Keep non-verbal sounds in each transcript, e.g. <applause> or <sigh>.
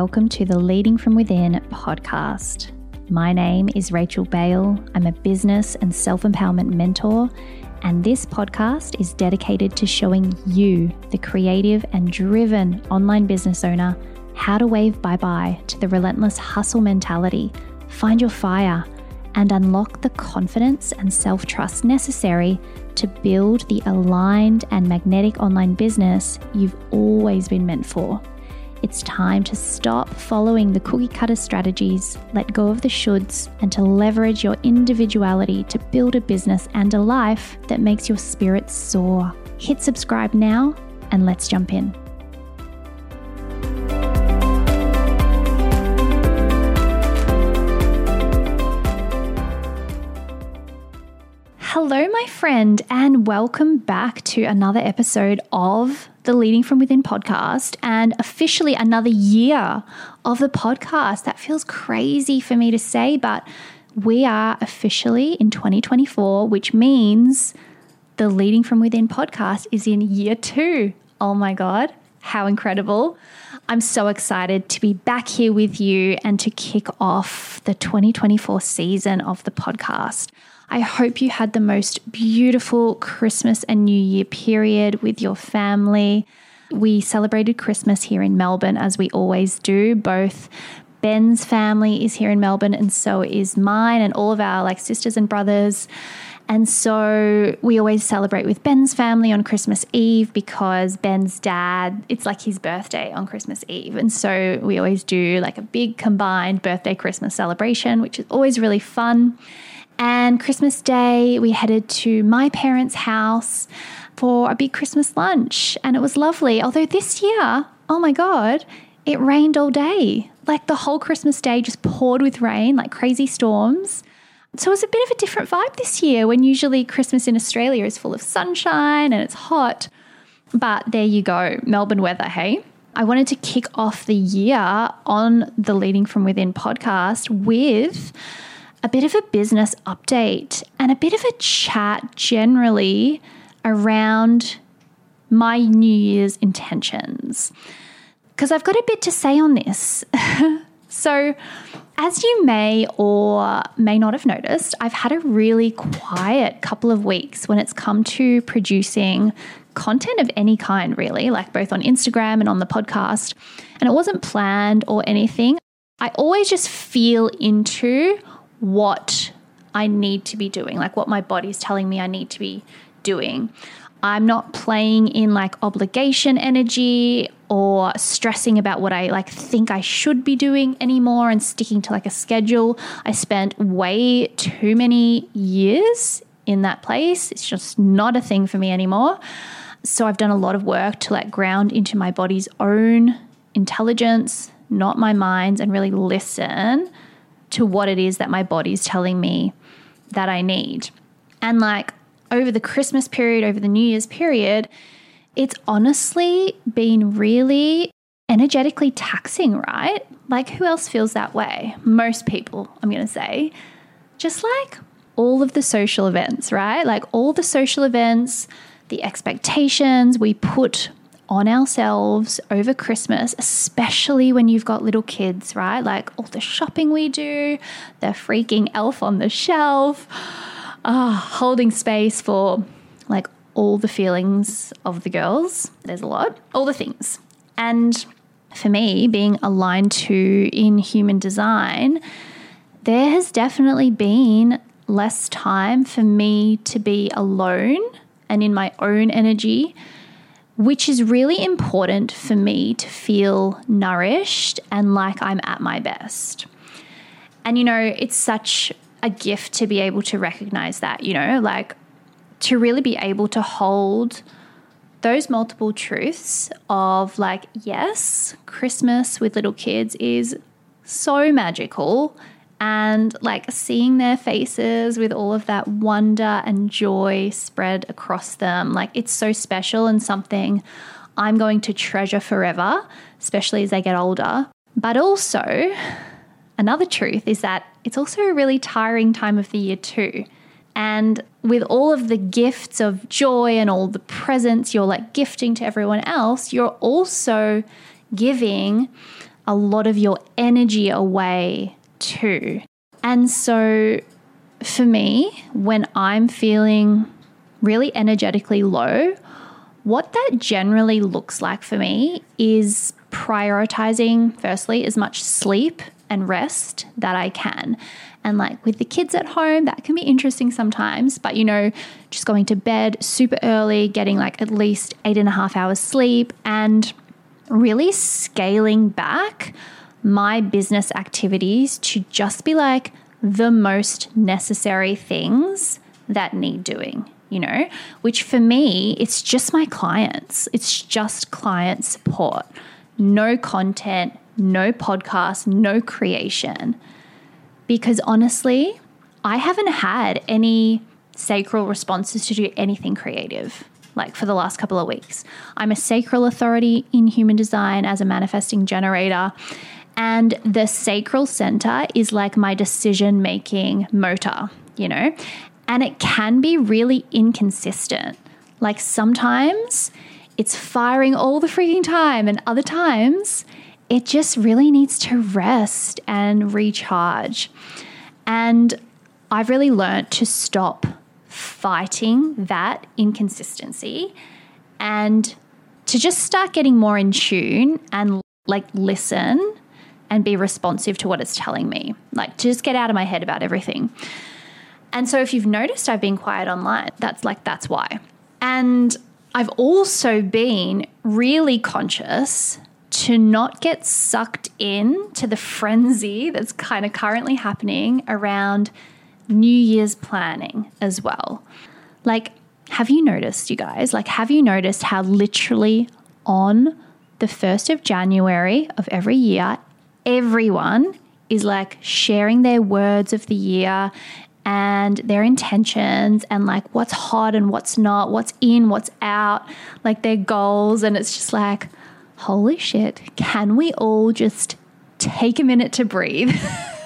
welcome to the Leading from Within podcast. My name is Rachel Bale. I'm a business and self empowerment mentor, and this podcast is dedicated to showing you, the creative and driven online business owner, how to wave bye bye to the relentless hustle mentality, find your fire, and unlock the confidence and self trust necessary to build the aligned and magnetic online business you've always been meant for. It's time to stop following the cookie cutter strategies, let go of the shoulds, and to leverage your individuality to build a business and a life that makes your spirit soar. Hit subscribe now and let's jump in. Hello, my friend, and welcome back to another episode of the Leading from Within podcast and officially another year of the podcast. That feels crazy for me to say, but we are officially in 2024, which means the Leading from Within podcast is in year two. Oh my God, how incredible! I'm so excited to be back here with you and to kick off the 2024 season of the podcast. I hope you had the most beautiful Christmas and New Year period with your family. We celebrated Christmas here in Melbourne as we always do. Both Ben's family is here in Melbourne and so is mine and all of our like sisters and brothers. And so we always celebrate with Ben's family on Christmas Eve because Ben's dad, it's like his birthday on Christmas Eve. And so we always do like a big combined birthday Christmas celebration, which is always really fun. And Christmas Day, we headed to my parents' house for a big Christmas lunch, and it was lovely. Although this year, oh my God, it rained all day. Like the whole Christmas day just poured with rain, like crazy storms. So it was a bit of a different vibe this year when usually Christmas in Australia is full of sunshine and it's hot. But there you go, Melbourne weather, hey? I wanted to kick off the year on the Leading from Within podcast with a bit of a business update and a bit of a chat generally around my New Year's intentions. Because I've got a bit to say on this. <laughs> so, as you may or may not have noticed, I've had a really quiet couple of weeks when it's come to producing content of any kind, really, like both on Instagram and on the podcast. And it wasn't planned or anything. I always just feel into what I need to be doing, like what my body's telling me I need to be doing. I'm not playing in like obligation energy or stressing about what I like think I should be doing anymore and sticking to like a schedule. I spent way too many years in that place. It's just not a thing for me anymore. So I've done a lot of work to like ground into my body's own intelligence, not my mind's, and really listen to what it is that my body's telling me that I need. And like over the Christmas period, over the New Year's period, it's honestly been really energetically taxing, right? Like, who else feels that way? Most people, I'm going to say. Just like all of the social events, right? Like all the social events, the expectations we put on ourselves over Christmas, especially when you've got little kids, right? Like all the shopping we do, the freaking elf on the shelf, uh, holding space for all the feelings of the girls. There's a lot, all the things. And for me, being a line two in human design, there has definitely been less time for me to be alone and in my own energy which is really important for me to feel nourished and like I'm at my best. And you know, it's such a gift to be able to recognize that, you know, like to really be able to hold those multiple truths of like, yes, Christmas with little kids is so magical and like seeing their faces with all of that wonder and joy spread across them. Like it's so special and something I'm going to treasure forever, especially as they get older. But also, another truth is that it's also a really tiring time of the year, too. And with all of the gifts of joy and all the presents you're like gifting to everyone else, you're also giving a lot of your energy away too. And so for me, when I'm feeling really energetically low, what that generally looks like for me is prioritizing, firstly, as much sleep and rest that I can. And like with the kids at home, that can be interesting sometimes. But you know, just going to bed super early, getting like at least eight and a half hours sleep, and really scaling back my business activities to just be like the most necessary things that need doing, you know, which for me, it's just my clients, it's just client support, no content, no podcast, no creation. Because honestly, I haven't had any sacral responses to do anything creative like for the last couple of weeks. I'm a sacral authority in human design as a manifesting generator. And the sacral center is like my decision making motor, you know? And it can be really inconsistent. Like sometimes it's firing all the freaking time, and other times it just really needs to rest and recharge. And I've really learned to stop fighting that inconsistency and to just start getting more in tune and like listen and be responsive to what it's telling me. Like to just get out of my head about everything. And so if you've noticed I've been quiet online, that's like that's why. And I've also been really conscious to not get sucked in to the frenzy that's kind of currently happening around New Year's planning as well. Like, have you noticed, you guys? Like, have you noticed how literally on the 1st of January of every year, everyone is like sharing their words of the year and their intentions and like what's hot and what's not, what's in, what's out, like their goals. And it's just like, holy shit, can we all just take a minute to breathe?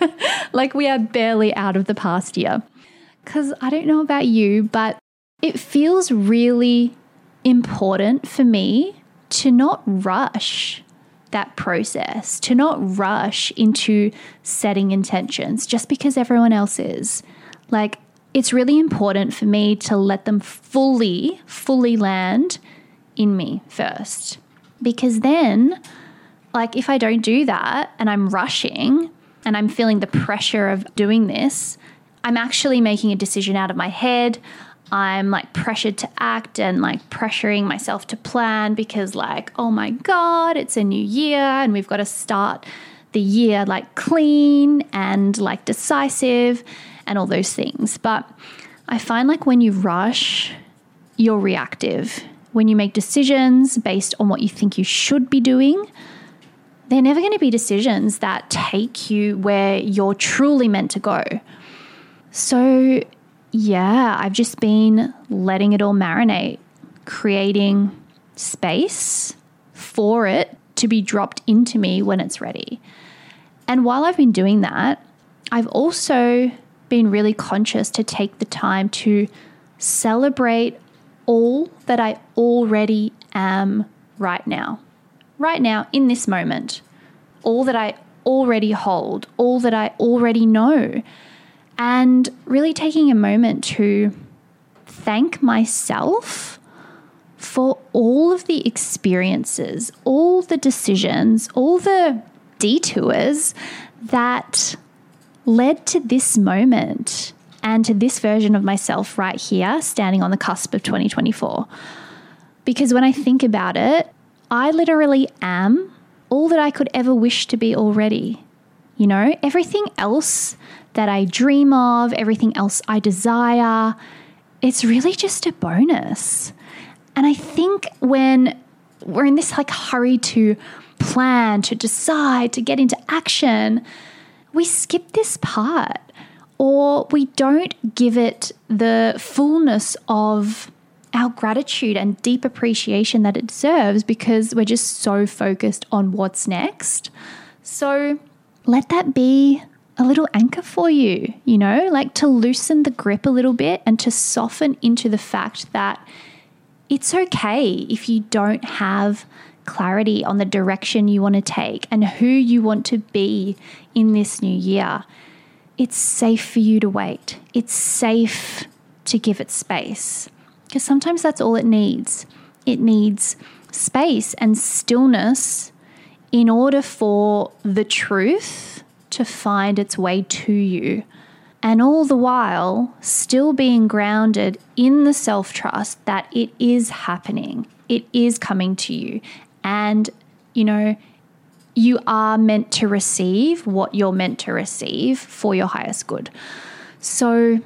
<laughs> like we are barely out of the past year. Because I don't know about you, but it feels really important for me to not rush that process, to not rush into setting intentions just because everyone else is. Like, it's really important for me to let them fully, fully land in me first. Because then, like, if I don't do that and I'm rushing, and I'm feeling the pressure of doing this, I'm actually making a decision out of my head. I'm like pressured to act and like pressuring myself to plan because, like, oh my God, it's a new year and we've got to start the year like clean and like decisive and all those things. But I find like when you rush, you're reactive. When you make decisions based on what you think you should be doing, they're never going to be decisions that take you where you're truly meant to go. So, yeah, I've just been letting it all marinate, creating space for it to be dropped into me when it's ready. And while I've been doing that, I've also been really conscious to take the time to celebrate all that I already am right now. Right now in this moment, all that I already hold, all that I already know, and really taking a moment to thank myself for all of the experiences, all the decisions, all the detours that led to this moment and to this version of myself right here, standing on the cusp of 2024. Because when I think about it, I literally am all that I could ever wish to be already. You know, everything else that I dream of, everything else I desire, it's really just a bonus. And I think when we're in this like hurry to plan, to decide, to get into action, we skip this part or we don't give it the fullness of our gratitude and deep appreciation that it deserves because we're just so focused on what's next. So let that be a little anchor for you, you know, like to loosen the grip a little bit and to soften into the fact that it's okay if you don't have clarity on the direction you want to take and who you want to be in this new year, it's safe for you to wait. It's safe to give it space because sometimes that's all it needs. It needs space and stillness in order for the truth to find its way to you. And all the while, still being grounded in the self trust that it is happening, it is coming to you. And, you know, you are meant to receive what you're meant to receive for your highest good. So,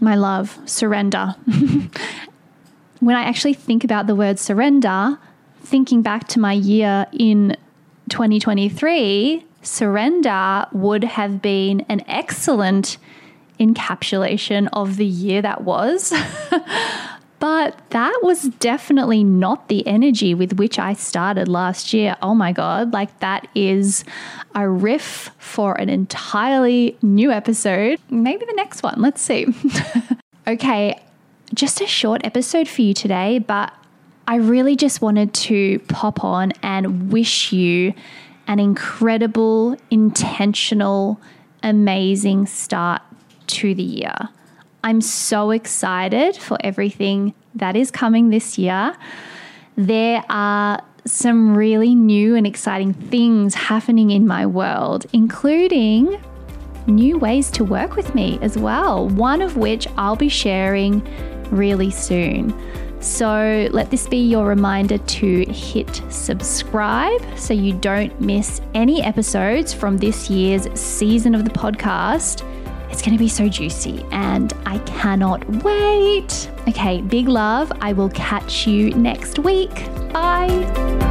my love, surrender. <laughs> when I actually think about the word surrender, thinking back to my year in 2023, surrender would have been an excellent encapsulation of the year that was. <laughs> but that was definitely not the energy with which I started last year. Oh my God, like that is a riff for an entirely new episode. Maybe the next one. Let's see. <laughs> okay, just a short episode for you today, but I really just wanted to pop on and wish you an incredible, intentional, amazing start to the year. I'm so excited for everything that is coming this year. There are some really new and exciting things happening in my world, including new ways to work with me as well, one of which I'll be sharing really soon. So let this be your reminder to hit subscribe so you don't miss any episodes from this year's season of the podcast. It's going to be so juicy and I cannot wait. Okay, big love. I will catch you next week. Bye.